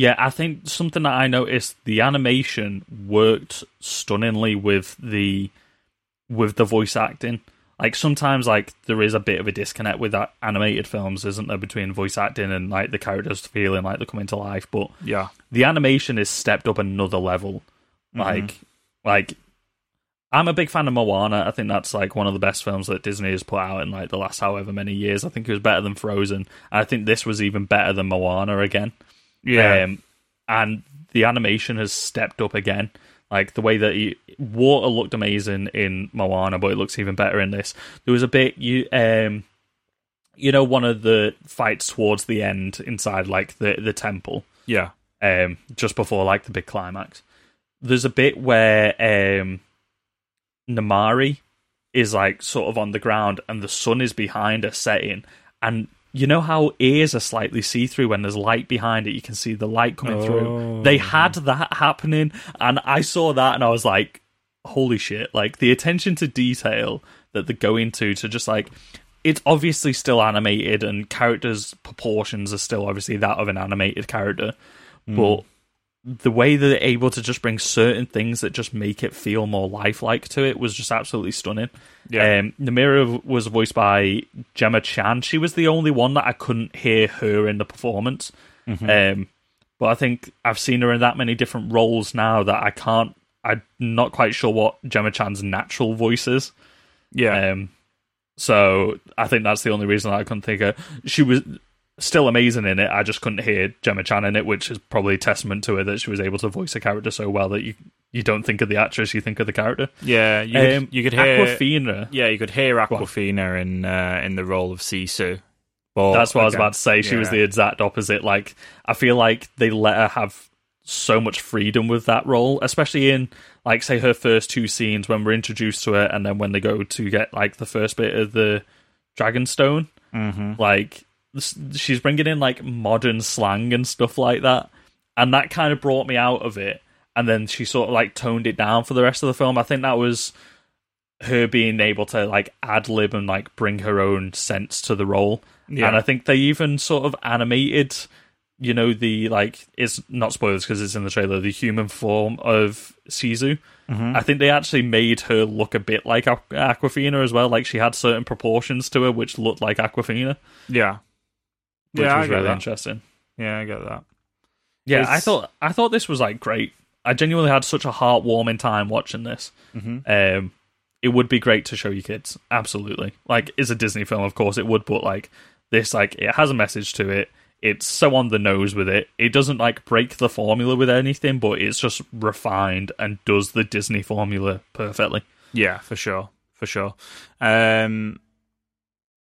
Yeah, I think something that I noticed the animation worked stunningly with the with the voice acting. Like sometimes like there is a bit of a disconnect with that animated films, isn't there, between voice acting and like the characters feeling like they're coming to life. But Yeah. the animation is stepped up another level. Mm-hmm. Like like I'm a big fan of Moana. I think that's like one of the best films that Disney has put out in like the last however many years. I think it was better than Frozen. And I think this was even better than Moana again. Yeah. Um, and the animation has stepped up again. Like the way that he, water looked amazing in Moana, but it looks even better in this. There was a bit you um you know one of the fights towards the end inside like the the temple yeah. um just before like the big climax. There's a bit where um Namaari is like sort of on the ground and the sun is behind her setting and you know how ears are slightly see through when there's light behind it you can see the light coming through? They oh. had that happening and i saw that and i was like holy shit. Like the attention to detail that they're going to to just like it's obviously still animated and characters proportions are still obviously that of an animated character hmm. but the way they're able to just bring certain things that just make it feel more lifelike to it was just absolutely stunning. Yeah. Um, Namaari was voiced by Gemma Chan. She was the only one that I couldn't hear her in the performance. Um, but I think I've seen her in that many different roles now that I can't. I'm not quite sure what Gemma Chan's natural voice is. Yeah. Um, so I think that's the only reason I couldn't think of. She was still amazing in it. I just couldn't hear Gemma Chan in it, which is probably a testament to her that she was able to voice a character so well that you you don't think of the actress, you think of the character. yeah. You, Um, could, you could hear. Awkwafina. Yeah, you could hear. Awkwafina in uh, in the role of Sisu. But That's what I was about to say. She was the exact opposite. Like I feel like they let her have so much freedom with that role, especially in like say her first two scenes when we're introduced to her, and then when they go to get like the first bit of the Dragonstone. Mhm. Like s- she's bringing in like modern slang and stuff like that, and that kind of brought me out of it. And then she sort of like toned it down for the rest of the film. I think that was her being able to like ad lib and like bring her own sense to the role. Yeah. And I think they even sort of animated, you know, the like it's not spoilers because it's in the trailer, the human form of Sisu. Mm-hmm. I think they actually made her look a bit like Awkwafina as well. Like she had certain proportions to her which looked like Awkwafina, Yeah. Which yeah, I was really that. interesting. Yeah, I get that. Yeah, I thought I thought this was like great. I genuinely had such a heartwarming time watching this. Mhm. Um, it would be great to show your kids. Absolutely, like it's a Disney film, of course it would, but like this, like it has a message to it. It's so on the nose with it. It doesn't like break the formula with anything, but it's just refined and does the Disney formula perfectly. Yeah, for sure, for sure. Um,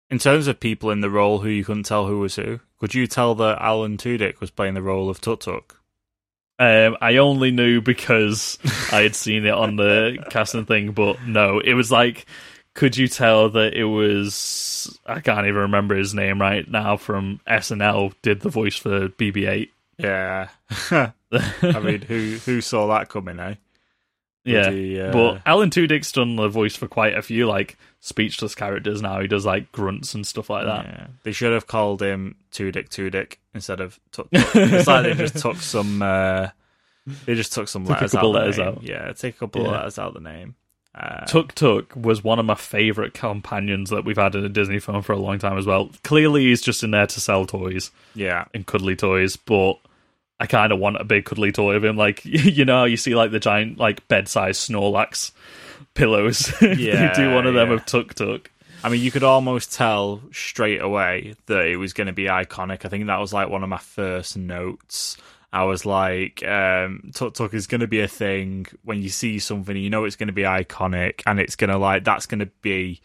in terms of people in the role who you couldn't tell who was who, could you tell that Alan Tudyk was playing the role of Tuk Tuk? Um, I only knew because I had seen it on the casting thing, but no, it was like, could you tell that it was? I can't even remember his name right now. From SNL, did the voice for BB-8. Yeah, I mean, who who saw that coming? Eh? yeah, he, uh, but Alan Tudyk's done the voice for quite a few like speechless characters now. He does like grunts and stuff like that. Yeah. They should have called him Tudyk Tudyk instead of Tuk Tuk. it's like they just took some. Uh, they just took some Took letters out. letters out. Yeah, take a couple of Yeah. letters out of the name. Uh, Tuk Tuk was one of my favorite companions that we've had in a Disney film for a long time as well. Clearly, he's just in there to sell toys. yeah, and cuddly toys, but I kind of want a big cuddly toy of him. Like you know, you see like the giant like bed size Snorlax pillows. Yeah, they do one of them yeah. of Tuk Tuk. I mean, you could almost tell straight away that it was going to be iconic. I think that was like one of my first notes. I was like, um, Tuk Tuk is going to be a thing. When you see something, you know it's going to be iconic, and it's going to like that's going to be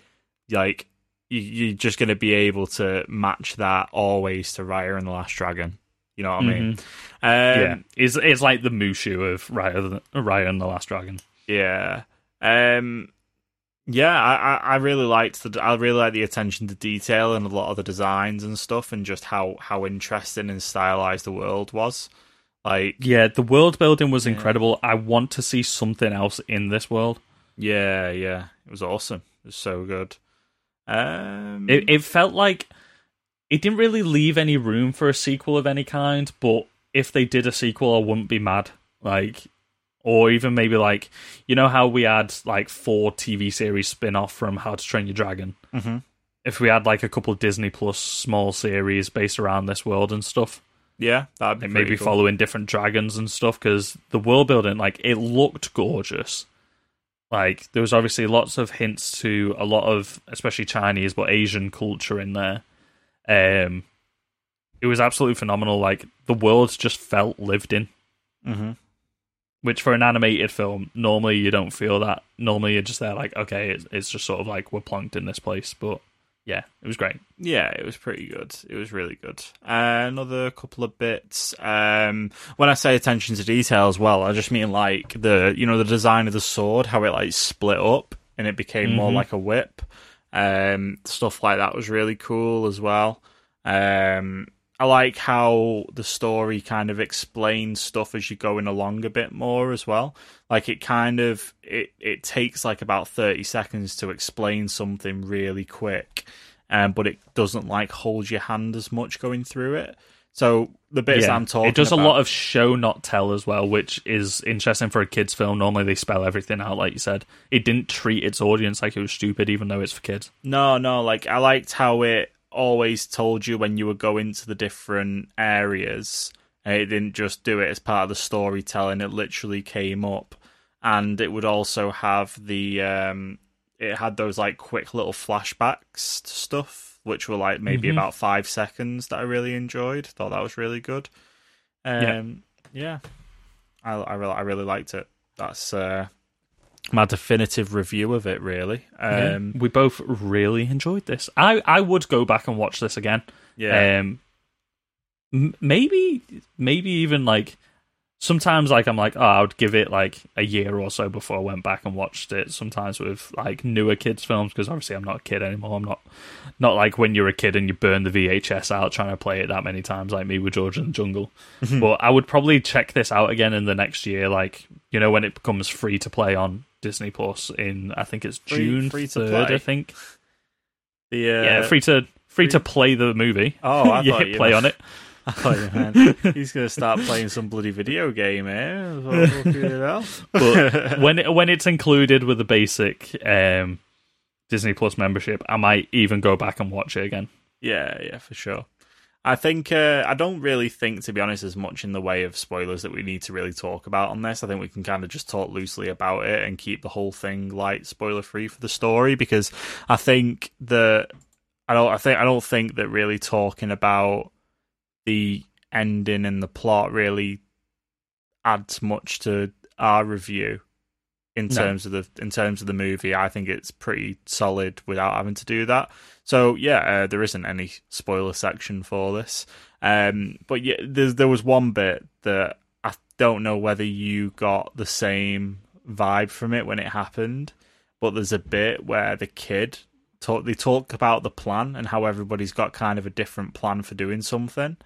like you, you're just going to be able to match that always to Raya and the Last Dragon. You know what I mean? Um, yeah, it's it's like the Mushu of Raya, Raya and the Last Dragon. Yeah. Um yeah, I, I, I really liked the I really like the attention to detail and a lot of the designs and stuff and just how, how interesting and stylized the world was. Like Yeah, the world building was incredible. I want to see something else in this world. yeah, yeah. It was awesome. It was so good. Um It it felt like it didn't really leave any room for a sequel of any kind, but if they did a sequel, I wouldn't be mad. Like or even maybe like you know how we had like four TV series spin off from How to Train Your Dragon. Mhm. If we had like a couple of Disney Plus small series based around this world and stuff, yeah, that'd be maybe cool. following different dragons and stuff, because the world building, like it looked gorgeous. Like there was obviously lots of hints to a lot of, especially Chinese but Asian culture in there. Um, it was absolutely phenomenal. Like the world just felt lived in Mhm. Which for an animated film normally you don't feel that normally you're just there like okay it's, it's just sort of like we're plonked in this place but yeah it was great Yeah, it was pretty good. It was really good. Uh, another couple of bits. Um, when I say attention to detail as well, I just mean like the you know the design of the sword, how it like split up and it became more Mhm. like a whip. Um, stuff like that was really cool as well. Um, I like how the story kind of explains stuff as you're going along a bit more as well. Like it kind of it it takes like about thirty seconds to explain something really quick, um, but it doesn't like hold your hand as much going through it. So the bits I'm talking, it does about, a lot of show not tell as well which is interesting for a kids film normally they spell everything out like you said it didn't treat its audience like it was stupid even though it's for kids No, no, like I liked how it always told you when you were going to the different areas. And it didn't just do it as part of the storytelling, it literally came up. And it would also have the um it had those like quick little flashbacks to stuff, which were like maybe Mhm. about five seconds that I really enjoyed. Thought that was really good. Yeah. Um yeah. I I really I really liked it. That's uh my definitive review of it really. Yeah. Um we both really enjoyed this i i would go back and watch this again yeah. Um, maybe, maybe even like sometimes, like I'm like, oh, I would give it like a year or so before I went back and watched it. Sometimes with like newer kids films, because obviously I'm not a kid anymore. I'm not not like when you're a kid and you burn the VHS out trying to play it that many times, like me with George in the Jungle. but I would probably check this out again in the next year, like you know when it becomes free to play on Disney Plus in I think it's Free- June free to third, play? I think. The uh, yeah, free to free, to play the movie. Oh, I You thought hit you play on it. You meant he's going to start playing some bloody video game, eh? Oh, but when it, when it's included with the basic um, Disney Plus membership, I might even go back and watch it again. yeah, yeah, for sure. I think uh, I don't really think, to be honest, as much in the way of spoilers that we need to really talk about on this. I think we can kind of just talk loosely about it and keep the whole thing light, spoiler free for the story because I think that I don't. I think I don't think that really talking about the ending and the plot really adds much to our review in No. terms of the in terms of the movie. I think it's pretty solid without having to do that. So yeah, uh, there isn't any spoiler section for this. Um, but yeah, there was one bit that I don't know whether you got the same vibe from it when it happened. But there's a bit where the kid talk they talk about the plan and how everybody's got kind of a different plan for doing something.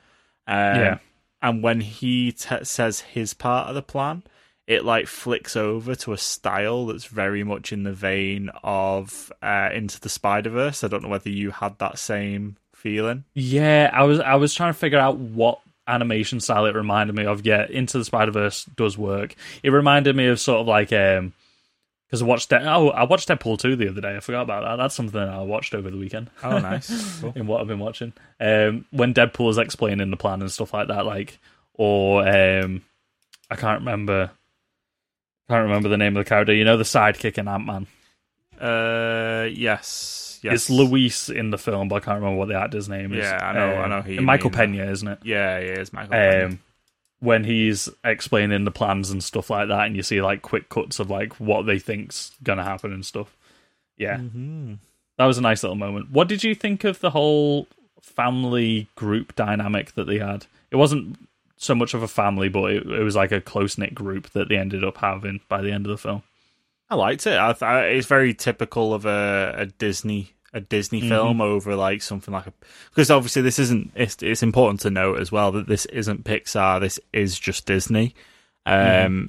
Um, Yeah. And when he t- says his part of the plan, it like flicks over to a style that's very much in the vein of uh, Into the Spider Verse. I don't know whether you had that same feeling. Yeah, I was I was trying to figure out what animation style it reminded me of. Yeah, Into the Spider Verse does work. It reminded me of sort of like um because I watched De- oh I watched Deadpool two the other day. I forgot about that. That's something I watched over the weekend. Oh, nice. Cool. in what I've been watching. Um, when Deadpool is explaining the plan and stuff like that, like, or um, I can't remember, can't remember the name of the character. You know, the sidekick in Ant Man. Uh, yes, Yes. It's Luis in the film, but I can't remember what the actor's name is. Yeah, I know- I Um, know who you Michael mean. Pena, isn't it? Yeah, yeah, it's Michael. Pena. When he's explaining the plans and stuff like that, and you see like quick cuts of like what they think's gonna happen and stuff. Yeah, Mm-hmm. that was a nice little moment. What did you think of the whole family group dynamic that they had? It wasn't so much of a family, but it, it was like a close knit group that they ended up having by the end of the film. I liked it. I, I, it's very typical of a, a Disney a Disney Mm-hmm. film over like something like a because obviously this isn't. It's, it's important to note as well that this isn't Pixar. This is just Disney. Um, Mm-hmm.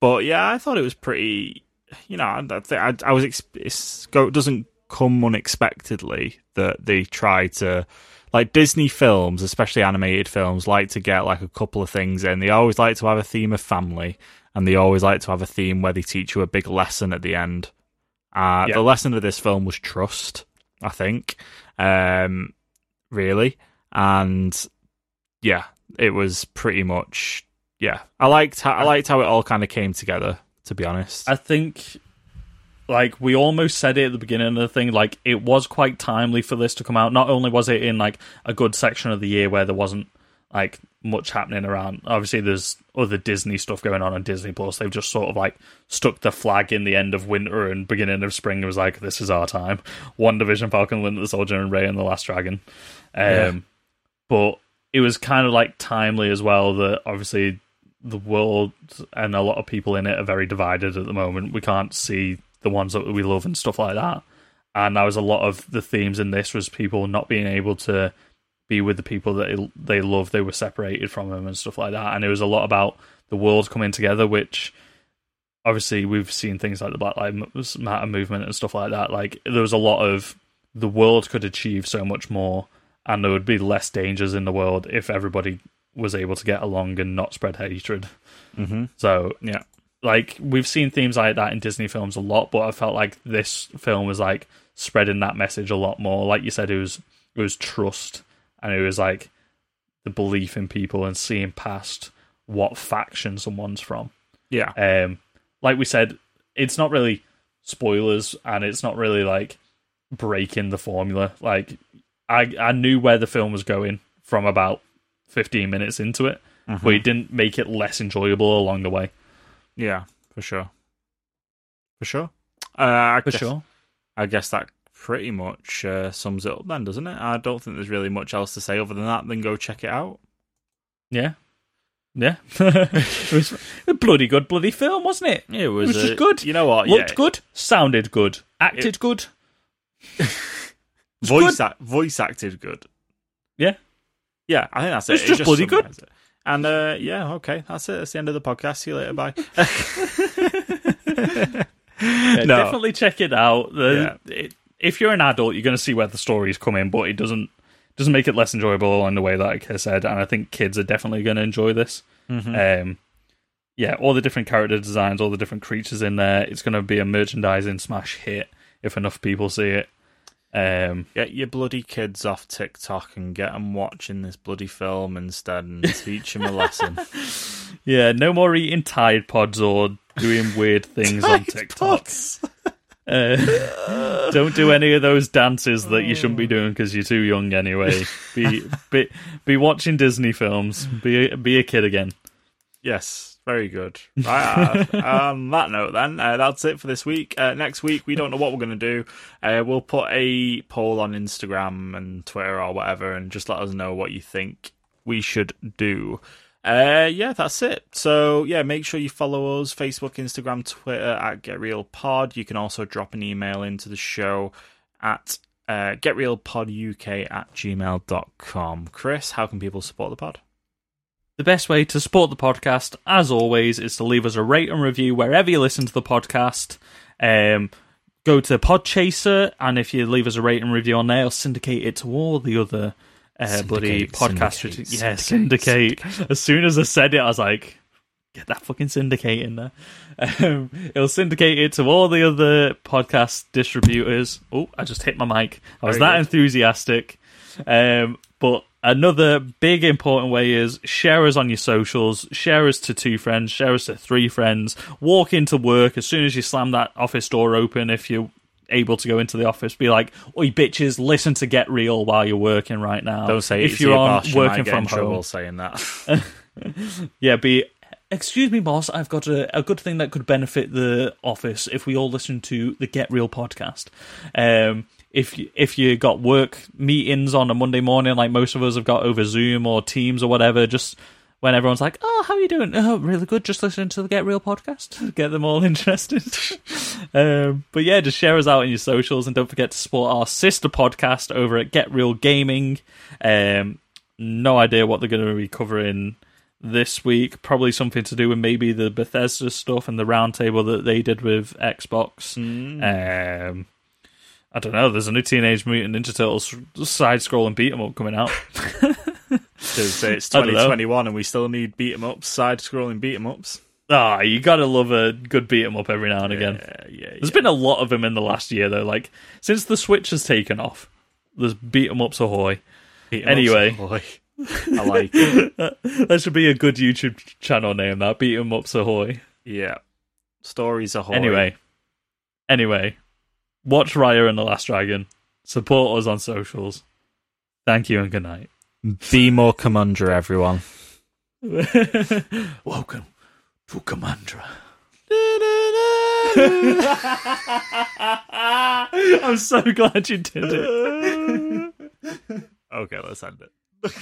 but yeah, I thought it was pretty. You know, I, I, I was. It's, go, it doesn't come unexpectedly that they try to. Like Disney films, especially animated films, like to get like a couple of things in. They always like to have a theme of family, and they always like to have a theme where they teach you a big lesson at the end. Uh, Yeah. The lesson of this film was trust, I think, um, really, and yeah, it was pretty much yeah. I liked how I liked how it all kind of came together. To be honest, I think like we almost said it at the beginning of the thing like it was quite timely for this to come out not only was it in like a good section of the year where there wasn't like much happening around obviously there's other disney stuff going on on disney plus they've just sort of like stuck the flag in the end of winter and beginning of spring it was like this is our time WandaVision falcon winter the soldier and raya and the last dragon um Yeah. but it was kind of like timely as well that obviously the world and a lot of people in it are very divided at the moment. We can't see the ones that we love and stuff like that. And that was a lot of the themes in this was people not being able to be with the people that they love. They were separated from them and stuff like that. And it was a lot about the world coming together, which obviously we've seen things like the Black Lives Matter movement and stuff like that. Like there was a lot of the world could achieve so much more, and there would be less dangers in the world if everybody was able to get along and not spread hatred. mm-hmm. So yeah, like we've seen themes like that in Disney films a lot, but I felt like this film was like spreading that message a lot more. Like you said, it was it was trust and it was like the belief in people and seeing past what faction someone's from. yeah, Um, like we said, it's not really spoilers and it's not really like breaking the formula. Like I I knew where the film was going from about fifteen minutes into it, but it didn't make it less enjoyable along the way. yeah, for sure, for sure. Uh, I For guess, sure. I guess that pretty much uh, sums it up then, doesn't it? I don't think there's really much else to say other than that. Then go check it out. Yeah. Yeah. it was a bloody good bloody film, wasn't it? It was, was just good. You know what? Looked yeah, good, sounded good, acted It- good. Voice good. act, voice acted good. Yeah. Yeah, I think that's It's it. It just bloody good. it. And uh, yeah, okay, that's it. That's the end of the podcast. See you later. Bye. Yeah, No. Definitely check it out. The, it, if you're an adult, you're going to see where the stories come in, but it doesn't doesn't make it less enjoyable in the way, like I said. And I think kids are definitely going to enjoy this. Um, yeah, all the different character designs, all the different creatures in there. It's going to be a merchandising smash hit if enough people see it. Um, Get your bloody kids off TikTok and get them watching this bloody film instead and teach them a lesson. yeah, no more eating Tide Pods or doing weird things on TikTok. Uh, don't do any of those dances that you shouldn't be doing because you're too young anyway. Be be be watching Disney films. Be a, be a kid again. Yes, very good. Right, uh, on that note, then, uh, that's it for this week. Uh, next week, we don't know what we're going to do. Uh, we'll put a poll on Instagram and Twitter or whatever, and just let us know what you think we should do. Uh, yeah, that's it. So, yeah, make sure you follow us Facebook, Instagram, Twitter at Get Real Pod. You can also drop an email into the show at uh, getrealpoduk at gmail.com. Chris, how can people support the pod? The best way to support the podcast, as always, is to leave us a rate and review wherever you listen to the podcast. Um, go to Podchaser, and if you leave us a rate and review on there, I'll syndicate it to all the other uh, bloody podcasts. syndicate, yeah, syndicate, syndicate. As soon as I said it, I was like, get that fucking syndicate in there. Um, it'll syndicate it to all the other podcast distributors. Oh, I just hit my mic. I was Very that good. enthusiastic. Um, but another big important way is share us on your socials, share us to two friends, share us to three friends. Walk into work as soon as you slam that office door open. If you able to go into the office, be like, "Oi, bitches, listen to Get Real while you're working right now." Don't say if you're on boss, you working get from home. saying that. Yeah, be. Excuse me, boss. I've got a, a good thing that could benefit the office if we all listen to the Get Real podcast. Um, if you, if you got work meetings on a Monday morning, like most of us have got over Zoom or Teams or whatever, just when everyone's like, "Oh, how are you doing? Oh, really good. Just listening to the Get Real podcast. Get them all interested." um, but yeah, just share us out in your socials and don't forget to support our sister podcast over at Get Real Gaming. Um, no idea what they're going to be covering this week. Probably something to do with maybe the Bethesda stuff and the roundtable that they did with Xbox. Um, I don't know. There's a new Teenage Mutant Ninja Turtles side-scrolling beat 'em up coming out. Because it's I don't know. 2021 and we still need beat 'em ups, side scrolling beat 'em ups. Ah, you gotta love a good beat 'em up every now and again. Yeah, yeah, There's been a lot of them in the last year though. Like since the Switch has taken off, there's beat 'em ups ahoy. Beat 'em ups, anyway. boy. I like it. that should be a good YouTube channel name. That beat 'em ups ahoy. Yeah. Stories ahoy. Anyway, anyway, watch Raya and the Last Dragon. Support us on socials. Thank you and good night. be more Kumandra, everyone. Welcome to Kumandra. I'm so glad you did it. Okay, let's end it.